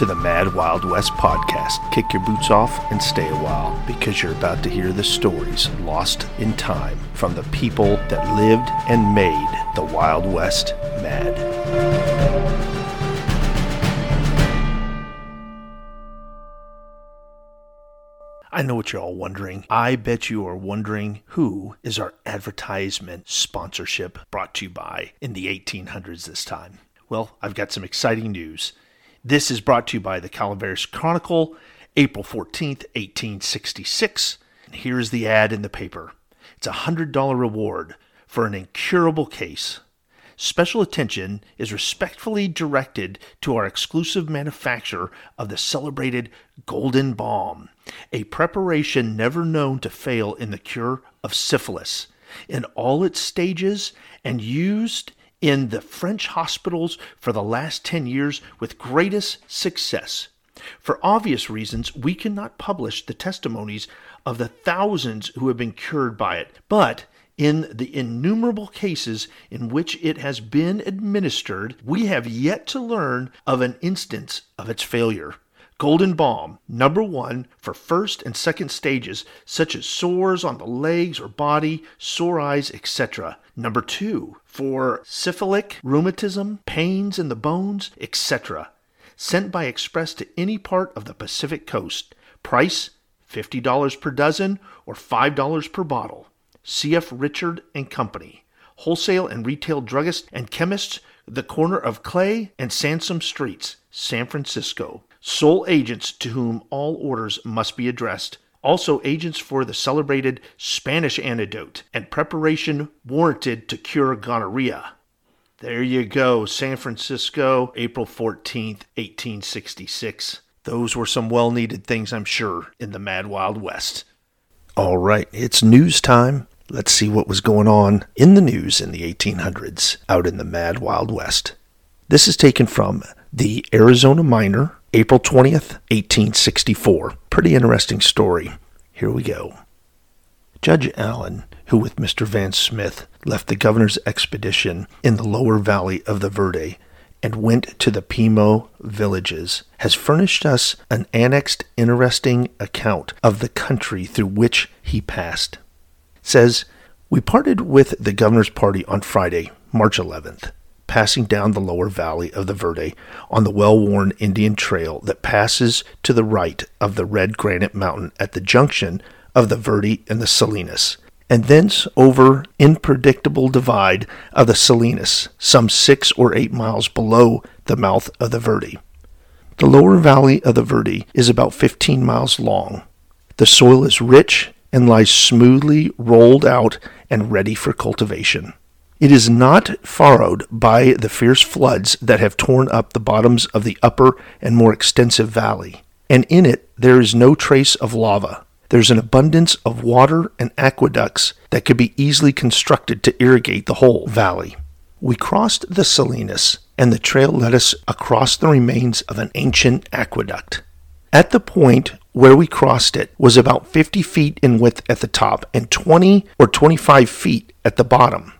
to the Mad Wild West podcast. Kick your boots off and stay a while because you're about to hear the stories lost in time from the people that lived and made the Wild West mad. I know what you're all wondering. I bet you are wondering who is our advertisement sponsorship brought to you by in the 1800s this time. Well, I've got some exciting news. This is brought to you by the Calaveras Chronicle, April 14th, 1866. And here's the ad in the paper it's a $100 reward for an incurable case. Special attention is respectfully directed to our exclusive manufacturer of the celebrated Golden Balm, a preparation never known to fail in the cure of syphilis in all its stages and used in the French hospitals for the last 10 years with greatest success. For obvious reasons, we cannot publish the testimonies of the thousands who have been cured by it, but in the innumerable cases in which it has been administered, we have yet to learn of an instance of its failure. Golden Balm, number one for first and second stages, such as sores on the legs or body, sore eyes, etc. Number two for syphilitic rheumatism, pains in the bones, etc. Sent by express to any part of the Pacific coast. Price $50 per dozen or $5 per bottle. C.F. Richard and Company. Wholesale and retail druggists and chemists, the corner of Clay and Sansome Streets, San Francisco sole agents to whom all orders must be addressed, also agents for the celebrated Spanish antidote and preparation warranted to cure gonorrhea. There you go, San Francisco, April 14th, 1866. Those were some well needed things, I'm sure, in the Mad Wild West. All right, it's news time. Let's see what was going on in the news in the 1800s out in the Mad Wild West. This is taken from the Arizona Miner, April 20th, 1864. Pretty interesting story. Here we go. Judge Allen, who with Mr. Van Smith left the governor's expedition in the lower valley of the Verde and went to the Pimo villages, has furnished us an annexed interesting account of the country through which he passed. says, We parted with the governor's party on Friday, March 11th passing down the lower valley of the Verde on the well worn Indian trail that passes to the right of the red granite mountain at the junction of the Verde and the Salinas, and thence over impredictable divide of the Salinas, some six or eight miles below the mouth of the Verde. The lower valley of the Verde is about 15 miles long. The soil is rich and lies smoothly rolled out and ready for cultivation. It is not furrowed by the fierce floods that have torn up the bottoms of the upper and more extensive valley, and in it there is no trace of lava. There's an abundance of water and aqueducts that could be easily constructed to irrigate the whole valley. We crossed the Salinas, and the trail led us across the remains of an ancient aqueduct. At the point where we crossed it was about 50 feet in width at the top and 20 or 25 feet at the bottom.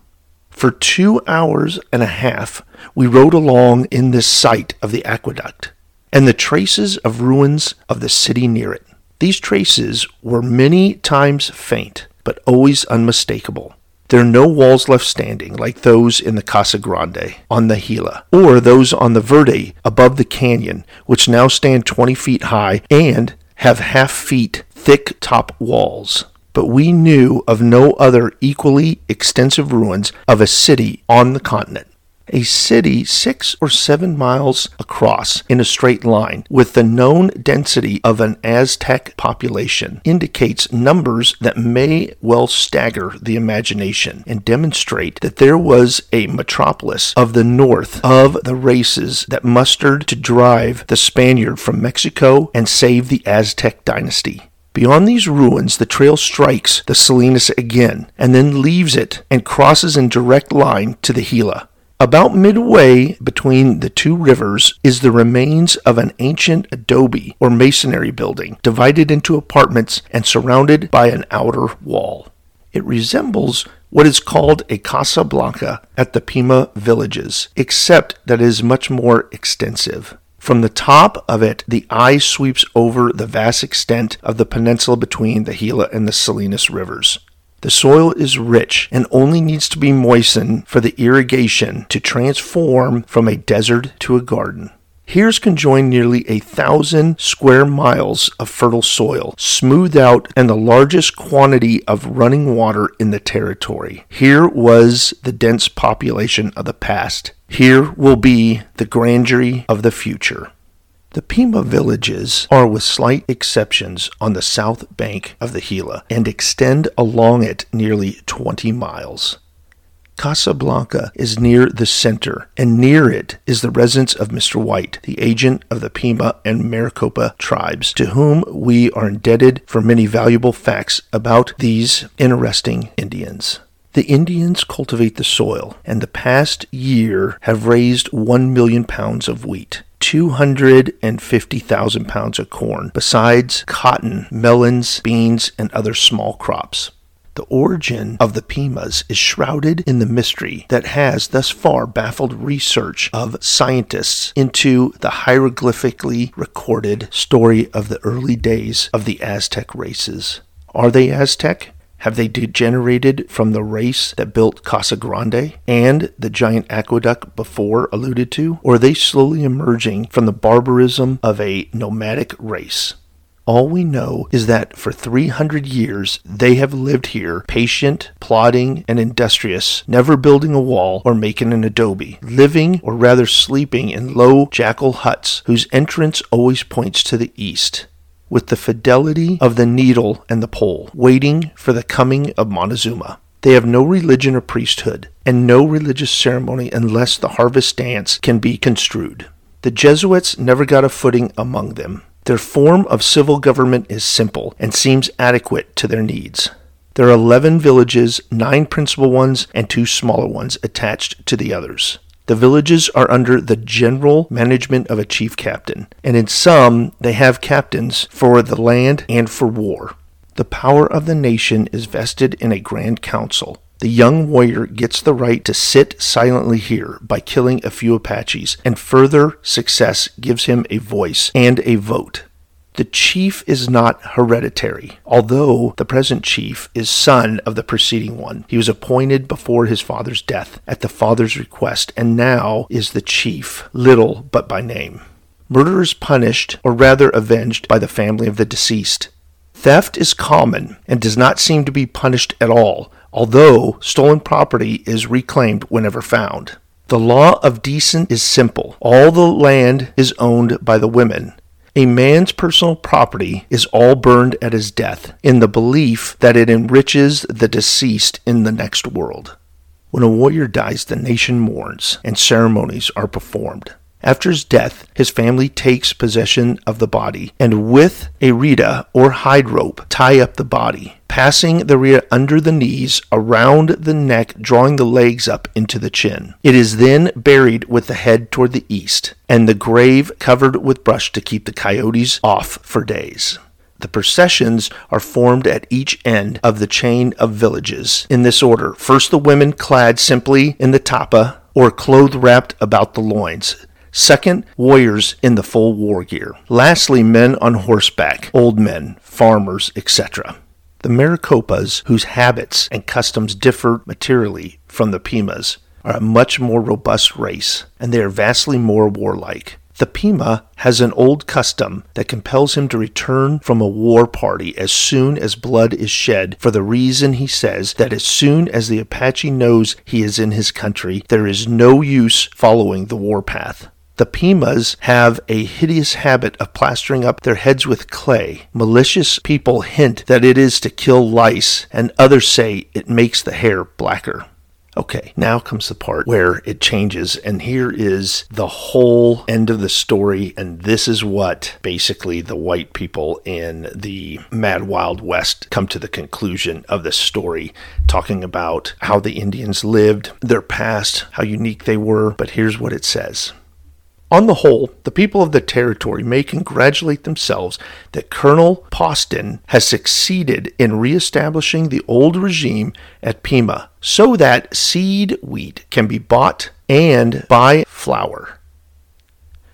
For two hours and a half, we rode along in this site of the aqueduct and the traces of ruins of the city near it. These traces were many times faint, but always unmistakable. There are no walls left standing like those in the Casa Grande on the Gila, or those on the Verde above the canyon, which now stand 20 feet high and have half feet thick top walls but we knew of no other equally extensive ruins of a city on the continent. A city six or seven miles across in a straight line, with the known density of an Aztec population, indicates numbers that may well stagger the imagination and demonstrate that there was a metropolis of the north of the races that mustered to drive the Spaniard from Mexico and save the Aztec dynasty. Beyond these ruins, the trail strikes the Salinas again and then leaves it and crosses in direct line to the Gila. About midway between the two rivers is the remains of an ancient adobe or masonry building divided into apartments and surrounded by an outer wall. It resembles what is called a Casa Blanca at the Pima villages, except that it is much more extensive. From the top of it, the eye sweeps over the vast extent of the peninsula between the Gila and the Salinas rivers. The soil is rich and only needs to be moistened for the irrigation to transform from a desert to a garden. Here's conjoined nearly a thousand square miles of fertile soil, smoothed out, and the largest quantity of running water in the territory. Here was the dense population of the past. Here will be the grandeur of the future. The Pima villages are, with slight exceptions, on the south bank of the Gila and extend along it nearly 20 miles. Casablanca is near the center, and near it is the residence of Mr. White, the agent of the Pima and Maricopa tribes, to whom we are indebted for many valuable facts about these interesting Indians. The Indians cultivate the soil, and the past year have raised one million pounds of wheat. 250,000 pounds of corn, besides cotton, melons, beans, and other small crops. The origin of the Pimas is shrouded in the mystery that has thus far baffled research of scientists into the hieroglyphically recorded story of the early days of the Aztec races. Are they Aztec? Have they degenerated from the race that built Casa Grande and the giant aqueduct before alluded to? Or are they slowly emerging from the barbarism of a nomadic race? All we know is that for 300 years they have lived here, patient, plodding, and industrious, never building a wall or making an adobe, living or rather sleeping in low jackal huts whose entrance always points to the east. With the fidelity of the needle and the pole, waiting for the coming of Montezuma. They have no religion or priesthood, and no religious ceremony unless the harvest dance can be construed. The Jesuits never got a footing among them. Their form of civil government is simple and seems adequate to their needs. There are 11 villages, nine principal ones, and two smaller ones attached to the others. The villages are under the general management of a chief captain, and in some they have captains for the land and for war. The power of the nation is vested in a grand council, the young warrior gets the right to sit silently here by killing a few Apaches, and further success gives him a voice and a vote. The chief is not hereditary, although the present chief is son of the preceding one. He was appointed before his father's death at the father's request, and now is the chief, little but by name. Murder is punished, or rather avenged, by the family of the deceased. Theft is common and does not seem to be punished at all, although stolen property is reclaimed whenever found. The law of decent is simple. All the land is owned by the women. A man's personal property is all burned at his death in the belief that it enriches the deceased in the next world. When a warrior dies, the nation mourns and ceremonies are performed. After his death, his family takes possession of the body and with a rida or hide rope tie up the body passing the rear under the knees, around the neck, drawing the legs up into the chin. It is then buried with the head toward the east, and the grave covered with brush to keep the coyotes off for days. The processions are formed at each end of the chain of villages in this order. First, the women clad simply in the tapa or cloth wrapped about the loins. Second, warriors in the full war gear. Lastly, men on horseback, old men, farmers, etc. The Maricopas, whose habits and customs differ materially from the Pimas, are a much more robust race, and they are vastly more warlike. The Pima has an old custom that compels him to return from a war party as soon as blood is shed, for the reason, he says, that as soon as the Apache knows he is in his country, there is no use following the war path. The Pimas have a hideous habit of plastering up their heads with clay. Malicious people hint that it is to kill lice, and others say it makes the hair blacker. Okay, now comes the part where it changes, and here is the whole end of the story, and this is what basically the white people in the Mad Wild West come to the conclusion of the story, talking about how the Indians lived, their past, how unique they were. But here's what it says on the whole, the people of the territory may congratulate themselves that Colonel Poston has succeeded in reestablishing the old regime at Pima so that seed wheat can be bought and buy flour.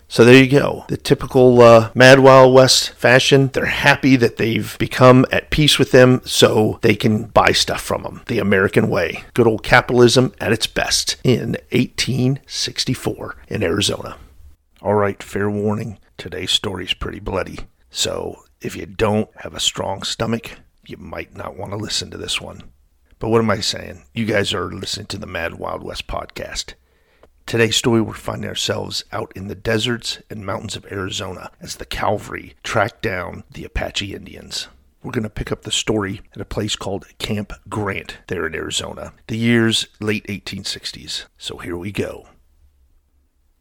So there you go. The typical uh, Mad Wild West fashion. They're happy that they've become at peace with them so they can buy stuff from them. The American way. Good old capitalism at its best in 1864 in Arizona. All right, fair warning. Today's story's pretty bloody. So if you don't have a strong stomach, you might not want to listen to this one. But what am I saying? You guys are listening to the Mad Wild West podcast. Today's story, we're finding ourselves out in the deserts and mountains of Arizona as the cavalry track down the Apache Indians. We're going to pick up the story at a place called Camp Grant there in Arizona, the year's late 1860s. So here we go.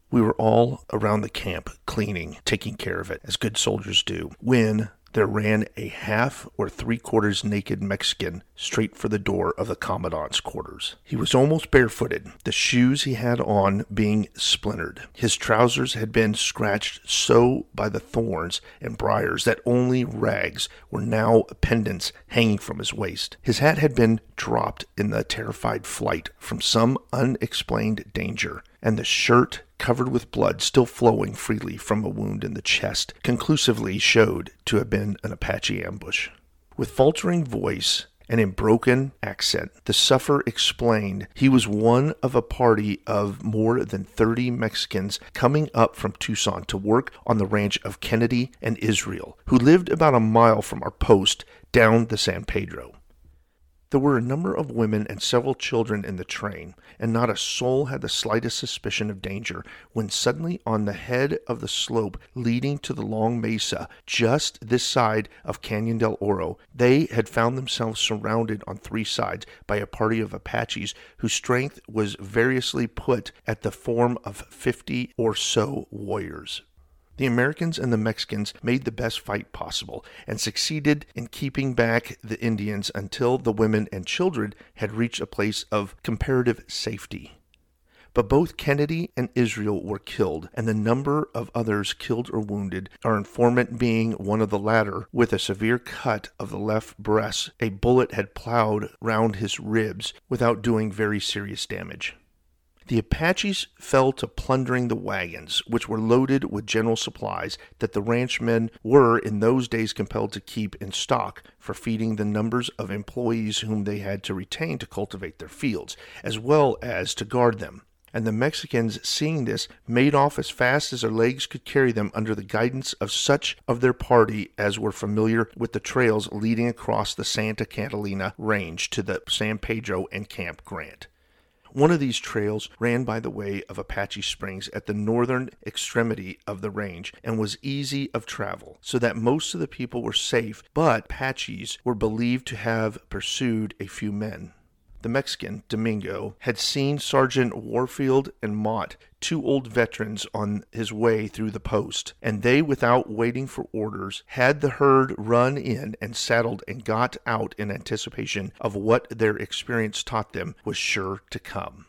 We were all around the camp cleaning, taking care of it, as good soldiers do, when there ran a half or three quarters naked Mexican straight for the door of the commandant's quarters. He was almost barefooted, the shoes he had on being splintered. His trousers had been scratched so by the thorns and briars that only rags were now pendants hanging from his waist. His hat had been dropped in the terrified flight from some unexplained danger, and the shirt covered with blood still flowing freely from a wound in the chest, conclusively showed to have been an Apache ambush. With faltering voice and in broken accent, the sufferer explained he was one of a party of more than 30 Mexicans coming up from Tucson to work on the ranch of Kennedy and Israel, who lived about a mile from our post down the San Pedro. There were a number of women and several children in the train, and not a soul had the slightest suspicion of danger when suddenly on the head of the slope leading to the long mesa just this side of Canyon del Oro, they had found themselves surrounded on three sides by a party of Apaches whose strength was variously put at the form of fifty or so warriors. The Americans and the Mexicans made the best fight possible and succeeded in keeping back the Indians until the women and children had reached a place of comparative safety. But both Kennedy and Israel were killed, and the number of others killed or wounded, our informant being one of the latter, with a severe cut of the left breast. A bullet had plowed round his ribs without doing very serious damage. The Apaches fell to plundering the wagons, which were loaded with general supplies that the ranchmen were in those days compelled to keep in stock for feeding the numbers of employees whom they had to retain to cultivate their fields, as well as to guard them. And the Mexicans, seeing this, made off as fast as their legs could carry them under the guidance of such of their party as were familiar with the trails leading across the Santa Catalina range to the San Pedro and Camp Grant. One of these trails ran by the way of Apache Springs at the northern extremity of the range and was easy of travel, so that most of the people were safe, but Apaches were believed to have pursued a few men the Mexican, Domingo, had seen Sergeant Warfield and Mott, two old veterans, on his way through the post, and they, without waiting for orders, had the herd run in and saddled and got out in anticipation of what their experience taught them was sure to come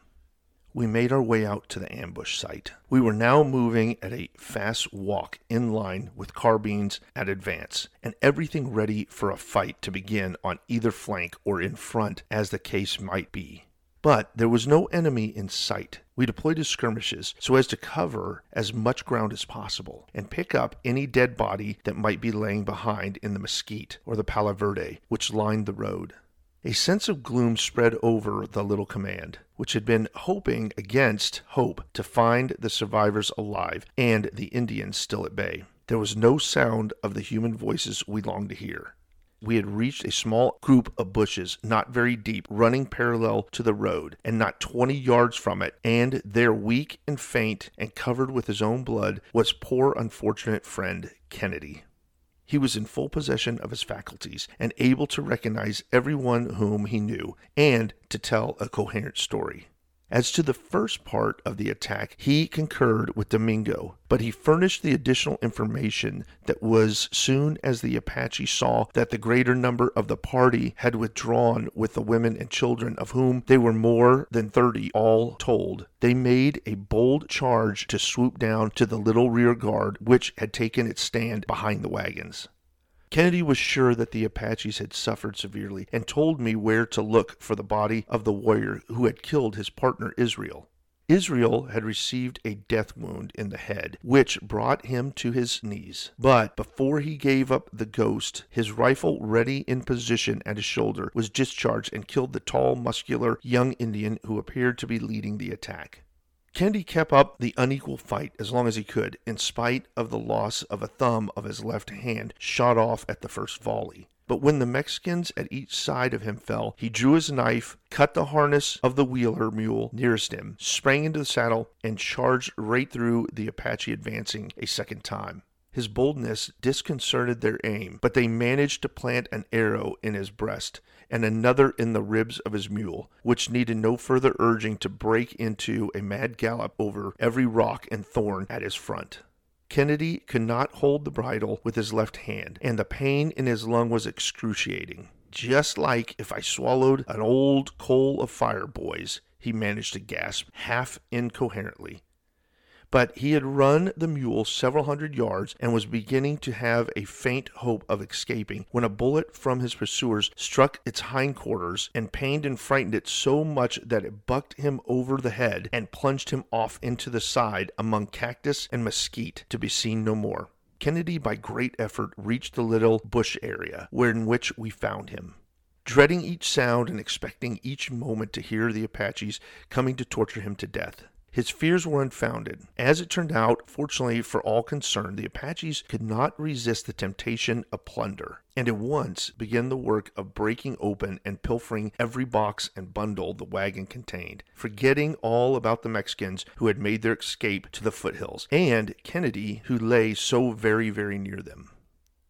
we made our way out to the ambush site. We were now moving at a fast walk in line with carbines at advance, and everything ready for a fight to begin on either flank or in front, as the case might be. But there was no enemy in sight. We deployed as skirmishes so as to cover as much ground as possible and pick up any dead body that might be laying behind in the mesquite or the palo verde which lined the road. A sense of gloom spread over the little command, which had been hoping against hope to find the survivors alive and the Indians still at bay. There was no sound of the human voices we longed to hear. We had reached a small group of bushes, not very deep, running parallel to the road, and not twenty yards from it, and there, weak and faint, and covered with his own blood, was poor unfortunate friend Kennedy. He was in full possession of his faculties and able to recognize everyone whom he knew and to tell a coherent story. As to the first part of the attack, he concurred with Domingo, but he furnished the additional information that was soon as the Apache saw that the greater number of the party had withdrawn with the women and children, of whom they were more than thirty all told, they made a bold charge to swoop down to the little rear guard which had taken its stand behind the wagons. Kennedy was sure that the Apaches had suffered severely and told me where to look for the body of the warrior who had killed his partner Israel. Israel had received a death wound in the head, which brought him to his knees. But before he gave up the ghost, his rifle ready in position at his shoulder was discharged and killed the tall, muscular young Indian who appeared to be leading the attack. Kennedy kept up the unequal fight as long as he could, in spite of the loss of a thumb of his left hand shot off at the first volley. But when the Mexicans at each side of him fell, he drew his knife, cut the harness of the wheeler mule nearest him, sprang into the saddle, and charged right through the Apache advancing a second time. His boldness disconcerted their aim, but they managed to plant an arrow in his breast and another in the ribs of his mule, which needed no further urging to break into a mad gallop over every rock and thorn at his front. Kennedy could not hold the bridle with his left hand, and the pain in his lung was excruciating. Just like if I swallowed an old coal of fire, boys, he managed to gasp half incoherently but he had run the mule several hundred yards and was beginning to have a faint hope of escaping when a bullet from his pursuers struck its hindquarters and pained and frightened it so much that it bucked him over the head and plunged him off into the side among cactus and mesquite to be seen no more. Kennedy, by great effort, reached the little bush area where in which we found him. Dreading each sound and expecting each moment to hear the Apaches coming to torture him to death. His fears were unfounded. As it turned out, fortunately for all concerned, the Apaches could not resist the temptation of plunder, and at once began the work of breaking open and pilfering every box and bundle the wagon contained, forgetting all about the Mexicans who had made their escape to the foothills, and Kennedy, who lay so very, very near them.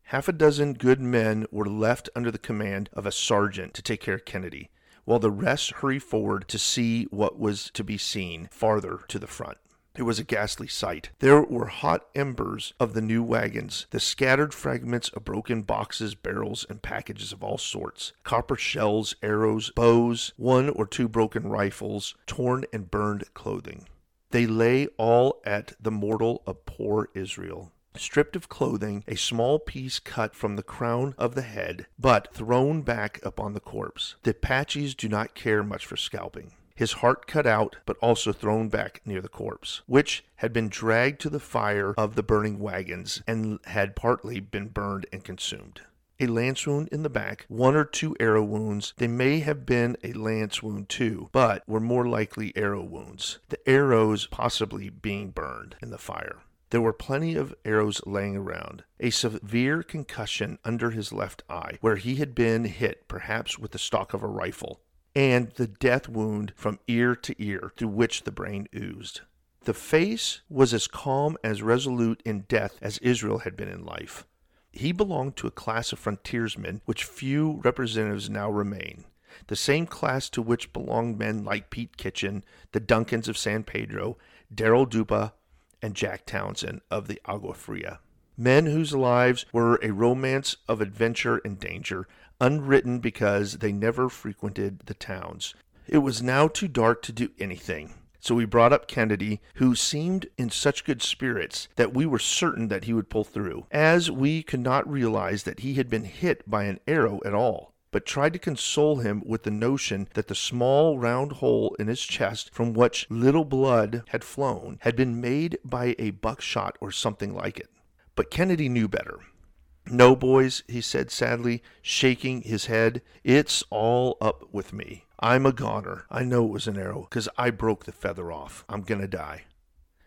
Half a dozen good men were left under the command of a sergeant to take care of Kennedy, while the rest hurried forward to see what was to be seen farther to the front. It was a ghastly sight. There were hot embers of the new wagons, the scattered fragments of broken boxes, barrels, and packages of all sorts, copper shells, arrows, bows, one or two broken rifles, torn and burned clothing. They lay all at the mortal of poor Israel stripped of clothing, a small piece cut from the crown of the head, but thrown back upon the corpse. The Apaches do not care much for scalping. His heart cut out, but also thrown back near the corpse, which had been dragged to the fire of the burning wagons and had partly been burned and consumed a lance wound in the back, one or two arrow wounds. They may have been a lance wound too, but were more likely arrow wounds, the arrows possibly being burned in the fire. There were plenty of arrows laying around. A severe concussion under his left eye, where he had been hit perhaps with the stock of a rifle, and the death wound from ear to ear through which the brain oozed. The face was as calm as resolute in death as Israel had been in life. He belonged to a class of frontiersmen which few representatives now remain, the same class to which belonged men like Pete Kitchen, the Duncans of San Pedro, Darrell Duppa, and Jack Townsend of the Agua Fria. Men whose lives were a romance of adventure and danger, unwritten because they never frequented the towns. It was now too dark to do anything. So we brought up Kennedy, who seemed in such good spirits that we were certain that he would pull through, as we could not realize that he had been hit by an arrow at all but tried to console him with the notion that the small round hole in his chest from which little blood had flown had been made by a buckshot or something like it. But Kennedy knew better. No, boys, he said sadly, shaking his head, it's all up with me. I'm a goner. I know it was an arrow, 'cause I broke the feather off. I'm gonna die.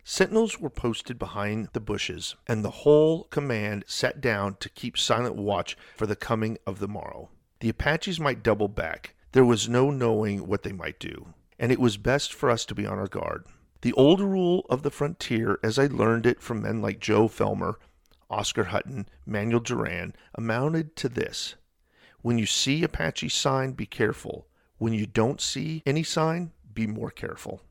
Sentinels were posted behind the bushes, and the whole command sat down to keep silent watch for the coming of the morrow. The Apaches might double back. There was no knowing what they might do, and it was best for us to be on our guard. The old rule of the frontier, as I learned it from men like Joe Felmer, Oscar Hutton, Manuel Duran, amounted to this When you see Apache sign, be careful. When you don't see any sign, be more careful.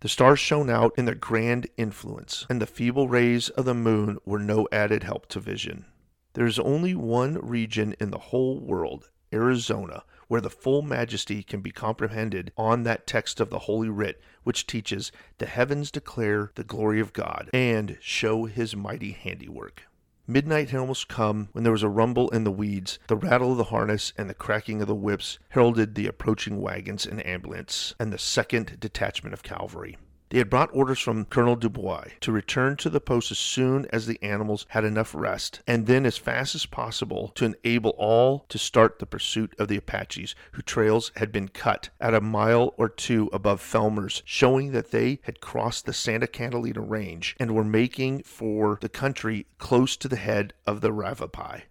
The stars shone out in their grand influence, and the feeble rays of the moon were no added help to vision. There is only one region in the whole world Arizona, where the full majesty can be comprehended on that text of the Holy Writ which teaches, The heavens declare the glory of God, and show his mighty handiwork. Midnight had almost come when there was a rumble in the weeds. The rattle of the harness and the cracking of the whips heralded the approaching wagons and ambulance and the second detachment of cavalry. They had brought orders from Colonel Dubois to return to the post as soon as the animals had enough rest, and then as fast as possible to enable all to start the pursuit of the Apaches, whose trails had been cut at a mile or two above Felmers, showing that they had crossed the Santa Catalina Range and were making for the country close to the head of the Ravapai.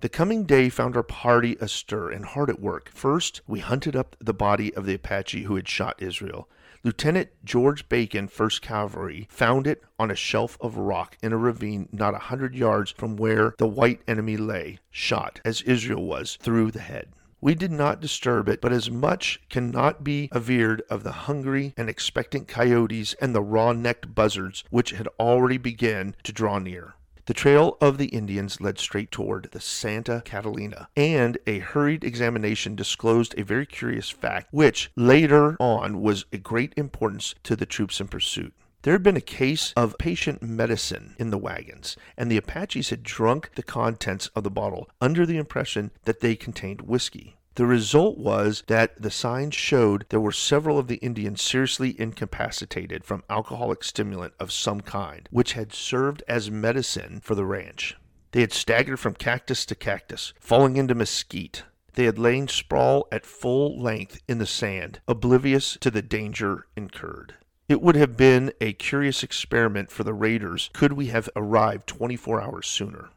The coming day found our party astir and hard at work. First, we hunted up the body of the Apache who had shot Israel. Lieutenant George Bacon, 1st Cavalry, found it on a shelf of rock in a ravine not a hundred yards from where the white enemy lay, shot, as Israel was, through the head. We did not disturb it, but as much cannot be averred of the hungry and expectant coyotes and the raw necked buzzards which had already begun to draw near. The trail of the Indians led straight toward the Santa Catalina, and a hurried examination disclosed a very curious fact, which later on was of great importance to the troops in pursuit. There had been a case of patient medicine in the wagons, and the Apaches had drunk the contents of the bottle under the impression that they contained whiskey. The result was that the signs showed there were several of the Indians seriously incapacitated from alcoholic stimulant of some kind, which had served as medicine for the ranch. They had staggered from cactus to cactus, falling into mesquite. They had lain sprawl at full length in the sand, oblivious to the danger incurred. It would have been a curious experiment for the raiders could we have arrived 24 hours sooner.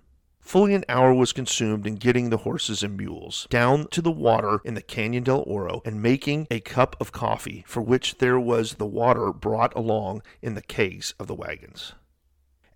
Fully an hour was consumed in getting the horses and mules down to the water in the Canyon del Oro and making a cup of coffee, for which there was the water brought along in the kegs of the wagons.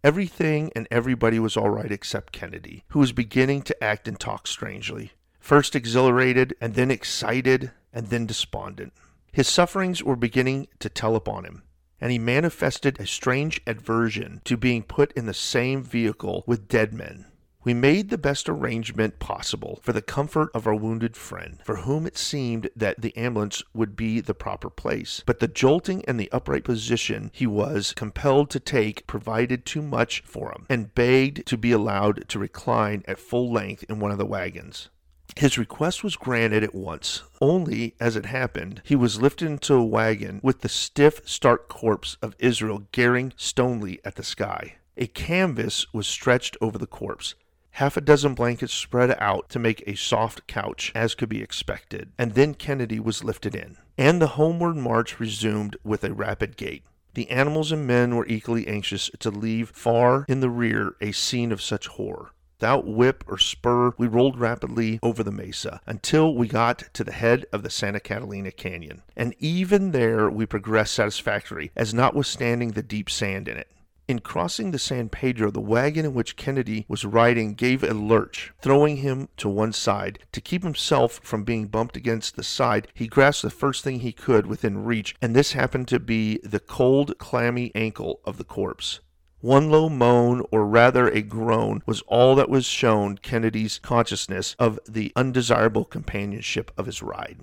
Everything and everybody was all right except Kennedy, who was beginning to act and talk strangely, first exhilarated, and then excited, and then despondent. His sufferings were beginning to tell upon him, and he manifested a strange aversion to being put in the same vehicle with dead men. We made the best arrangement possible for the comfort of our wounded friend, for whom it seemed that the ambulance would be the proper place. But the jolting and the upright position he was compelled to take provided too much for him, and begged to be allowed to recline at full length in one of the wagons. His request was granted at once. Only, as it happened, he was lifted into a wagon with the stiff, stark corpse of Israel glaring stonily at the sky. A canvas was stretched over the corpse half a dozen blankets spread out to make a soft couch, as could be expected, and then Kennedy was lifted in, and the homeward march resumed with a rapid gait. The animals and men were equally anxious to leave far in the rear a scene of such horror. Without whip or spur, we rolled rapidly over the mesa until we got to the head of the Santa Catalina Canyon. And even there we progressed satisfactorily, as notwithstanding the deep sand in it. In crossing the San Pedro, the wagon in which Kennedy was riding gave a lurch, throwing him to one side. To keep himself from being bumped against the side, he grasped the first thing he could within reach, and this happened to be the cold, clammy ankle of the corpse. One low moan, or rather a groan, was all that was shown Kennedy's consciousness of the undesirable companionship of his ride.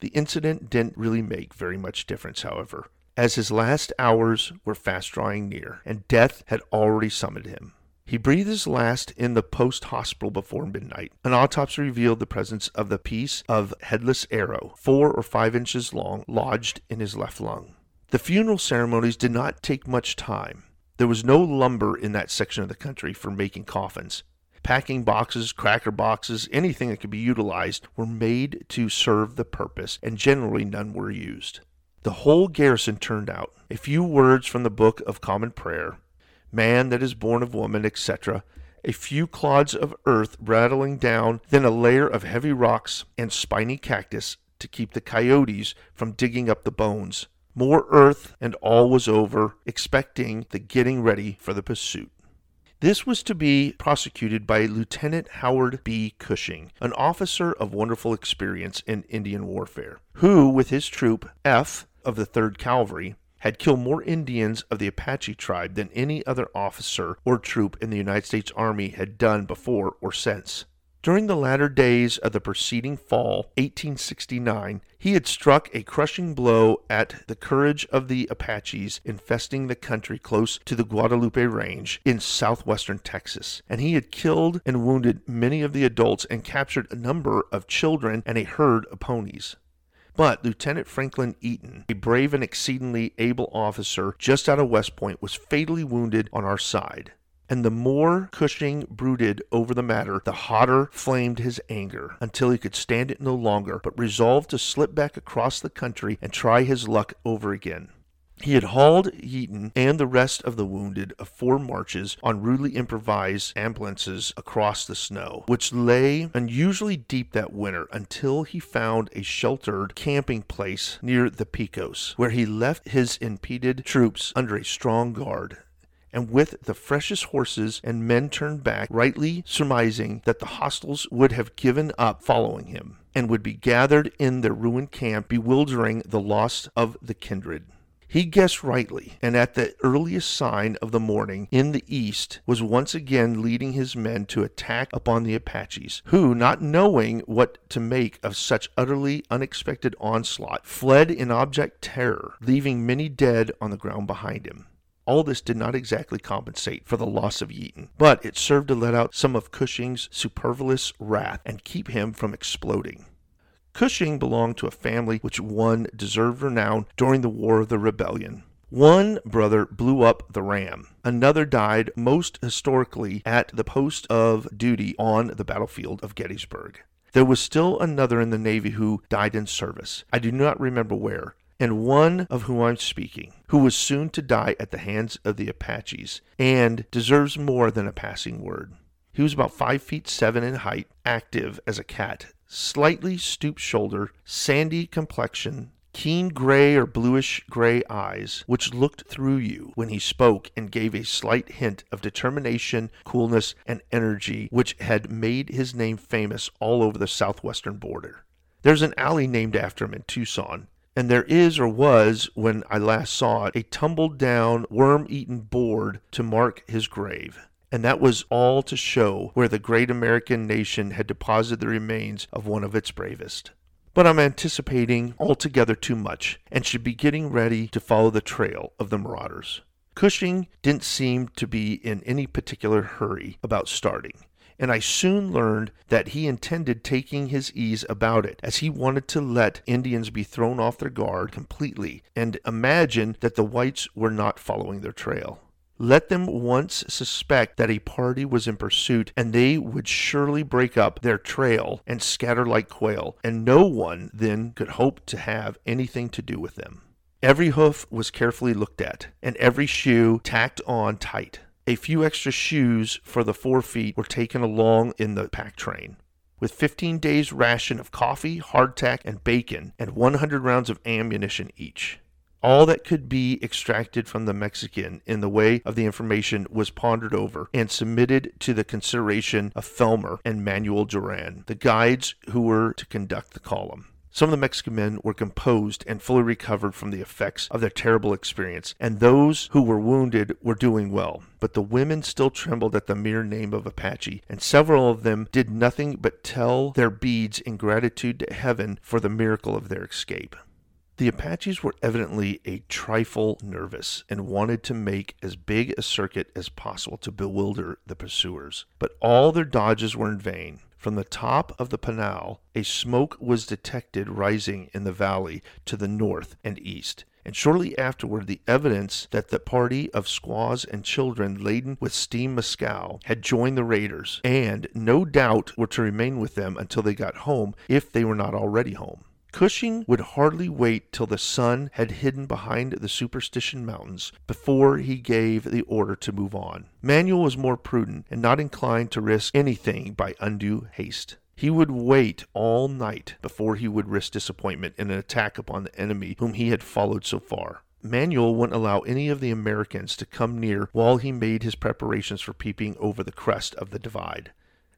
The incident didn't really make very much difference, however as his last hours were fast drawing near, and death had already summoned him. He breathed his last in the post hospital before midnight. An autopsy revealed the presence of the piece of headless arrow, four or five inches long, lodged in his left lung. The funeral ceremonies did not take much time. There was no lumber in that section of the country for making coffins. Packing boxes, cracker boxes, anything that could be utilized were made to serve the purpose, and generally none were used. The whole garrison turned out. A few words from the Book of Common Prayer, man that is born of woman, etc., a few clods of earth rattling down, then a layer of heavy rocks and spiny cactus to keep the coyotes from digging up the bones. More earth, and all was over, expecting the getting ready for the pursuit. This was to be prosecuted by Lieutenant Howard B. Cushing, an officer of wonderful experience in Indian warfare, who, with his troop, F, of the 3rd Cavalry had killed more Indians of the Apache tribe than any other officer or troop in the United States Army had done before or since. During the latter days of the preceding fall, 1869, he had struck a crushing blow at the courage of the Apaches infesting the country close to the Guadalupe Range in southwestern Texas, and he had killed and wounded many of the adults and captured a number of children and a herd of ponies. But Lieutenant Franklin Eaton, a brave and exceedingly able officer just out of West Point, was fatally wounded on our side. And the more Cushing brooded over the matter, the hotter flamed his anger, until he could stand it no longer, but resolved to slip back across the country and try his luck over again. He had hauled Eaton and the rest of the wounded of four marches on rudely improvised ambulances across the snow, which lay unusually deep that winter until he found a sheltered camping place near the Pecos, where he left his impeded troops under a strong guard and with the freshest horses and men turned back, rightly surmising that the hostiles would have given up following him, and would be gathered in their ruined camp, bewildering the loss of the kindred. He guessed rightly, and at the earliest sign of the morning in the east was once again leading his men to attack upon the Apaches, who, not knowing what to make of such utterly unexpected onslaught, fled in abject terror, leaving many dead on the ground behind him. All this did not exactly compensate for the loss of Eaton, but it served to let out some of Cushing's superfluous wrath and keep him from exploding. Cushing belonged to a family which won deserved renown during the War of the Rebellion. One brother blew up the ram. Another died most historically at the post of duty on the battlefield of Gettysburg. There was still another in the Navy who died in service. I do not remember where, and one of whom I'm speaking, who was soon to die at the hands of the Apaches, and deserves more than a passing word. He was about five feet seven in height, active as a cat, slightly stooped shoulder, sandy complexion, keen gray or bluish gray eyes, which looked through you when he spoke and gave a slight hint of determination, coolness, and energy which had made his name famous all over the southwestern border. There's an alley named after him in Tucson, and there is or was, when I last saw it, a tumbled down, worm eaten board to mark his grave and that was all to show where the great American nation had deposited the remains of one of its bravest. But I'm anticipating altogether too much and should be getting ready to follow the trail of the marauders. Cushing didn't seem to be in any particular hurry about starting, and I soon learned that he intended taking his ease about it, as he wanted to let Indians be thrown off their guard completely and imagine that the whites were not following their trail. Let them once suspect that a party was in pursuit, and they would surely break up their trail and scatter like quail, and no one then could hope to have anything to do with them. Every hoof was carefully looked at, and every shoe tacked on tight. A few extra shoes for the forefeet were taken along in the pack train. With 15 days' ration of coffee, hardtack, and bacon, and 100 rounds of ammunition each. All that could be extracted from the Mexican in the way of the information was pondered over and submitted to the consideration of Felmer and Manuel Duran, the guides who were to conduct the column. Some of the Mexican men were composed and fully recovered from the effects of their terrible experience, and those who were wounded were doing well. But the women still trembled at the mere name of Apache, and several of them did nothing but tell their beads in gratitude to heaven for the miracle of their escape. The Apaches were evidently a trifle nervous and wanted to make as big a circuit as possible to bewilder the pursuers. But all their dodges were in vain. From the top of the Pinal, a smoke was detected rising in the valley to the north and east, and shortly afterward the evidence that the party of squaws and children laden with steam mescal had joined the raiders, and no doubt were to remain with them until they got home, if they were not already home. Cushing would hardly wait till the sun had hidden behind the Superstition Mountains before he gave the order to move on. Manuel was more prudent and not inclined to risk anything by undue haste. He would wait all night before he would risk disappointment in an attack upon the enemy whom he had followed so far. Manuel wouldn't allow any of the Americans to come near while he made his preparations for peeping over the crest of the divide.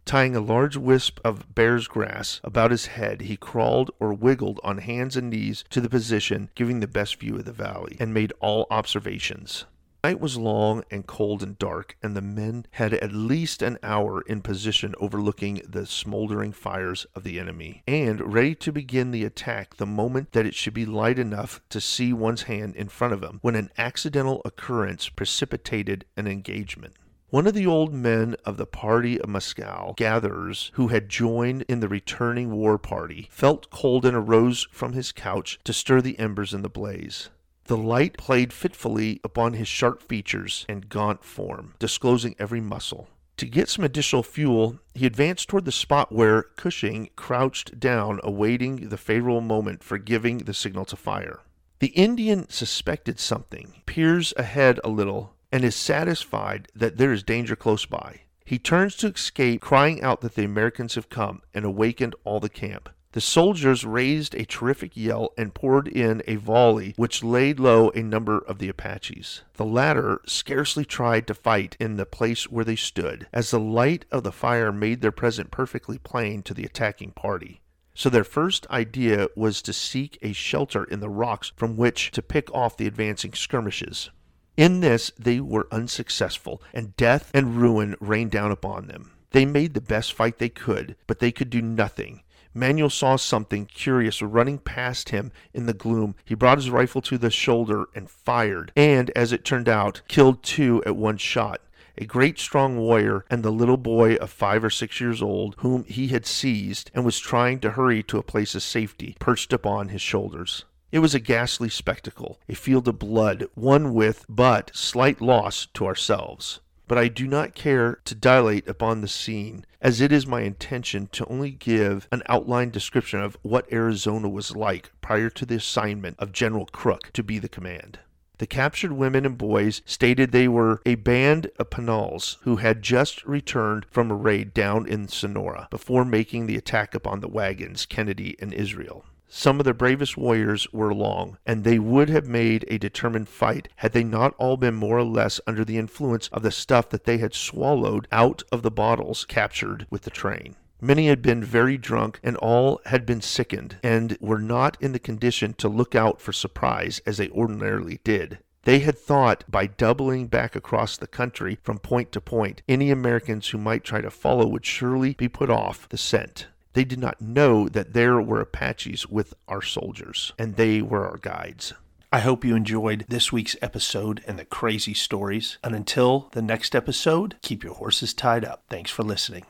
Tying a large wisp of bear's grass about his head, he crawled or wiggled on hands and knees to the position giving the best view of the valley, and made all observations. Night was long and cold and dark, and the men had at least an hour in position overlooking the smoldering fires of the enemy, and ready to begin the attack the moment that it should be light enough to see one's hand in front of him, when an accidental occurrence precipitated an engagement. One of the old men of the party of mescal gatherers who had joined in the returning war party felt cold and arose from his couch to stir the embers in the blaze. The light played fitfully upon his sharp features and gaunt form, disclosing every muscle. To get some additional fuel, he advanced toward the spot where Cushing crouched down, awaiting the favorable moment for giving the signal to fire. The Indian suspected something, peers ahead a little, and is satisfied that there is danger close by. He turns to escape, crying out that the Americans have come, and awakened all the camp. The soldiers raised a terrific yell and poured in a volley which laid low a number of the Apaches. The latter scarcely tried to fight in the place where they stood, as the light of the fire made their presence perfectly plain to the attacking party. So their first idea was to seek a shelter in the rocks from which to pick off the advancing skirmishes. In this they were unsuccessful, and death and ruin rained down upon them. They made the best fight they could, but they could do nothing. Manuel saw something curious running past him in the gloom. He brought his rifle to the shoulder and fired, and, as it turned out, killed two at one shot a great strong warrior, and the little boy of five or six years old, whom he had seized and was trying to hurry to a place of safety, perched upon his shoulders. It was a ghastly spectacle, a field of blood, one with but slight loss to ourselves. But I do not care to dilate upon the scene, as it is my intention to only give an outline description of what Arizona was like prior to the assignment of General Crook to be the command. The captured women and boys stated they were a band of Panoles who had just returned from a raid down in Sonora before making the attack upon the wagons Kennedy and Israel. Some of the bravest warriors were along, and they would have made a determined fight had they not all been more or less under the influence of the stuff that they had swallowed out of the bottles captured with the train. Many had been very drunk, and all had been sickened, and were not in the condition to look out for surprise as they ordinarily did. They had thought by doubling back across the country from point to point, any Americans who might try to follow would surely be put off the scent. They did not know that there were Apaches with our soldiers, and they were our guides. I hope you enjoyed this week's episode and the crazy stories. And until the next episode, keep your horses tied up. Thanks for listening.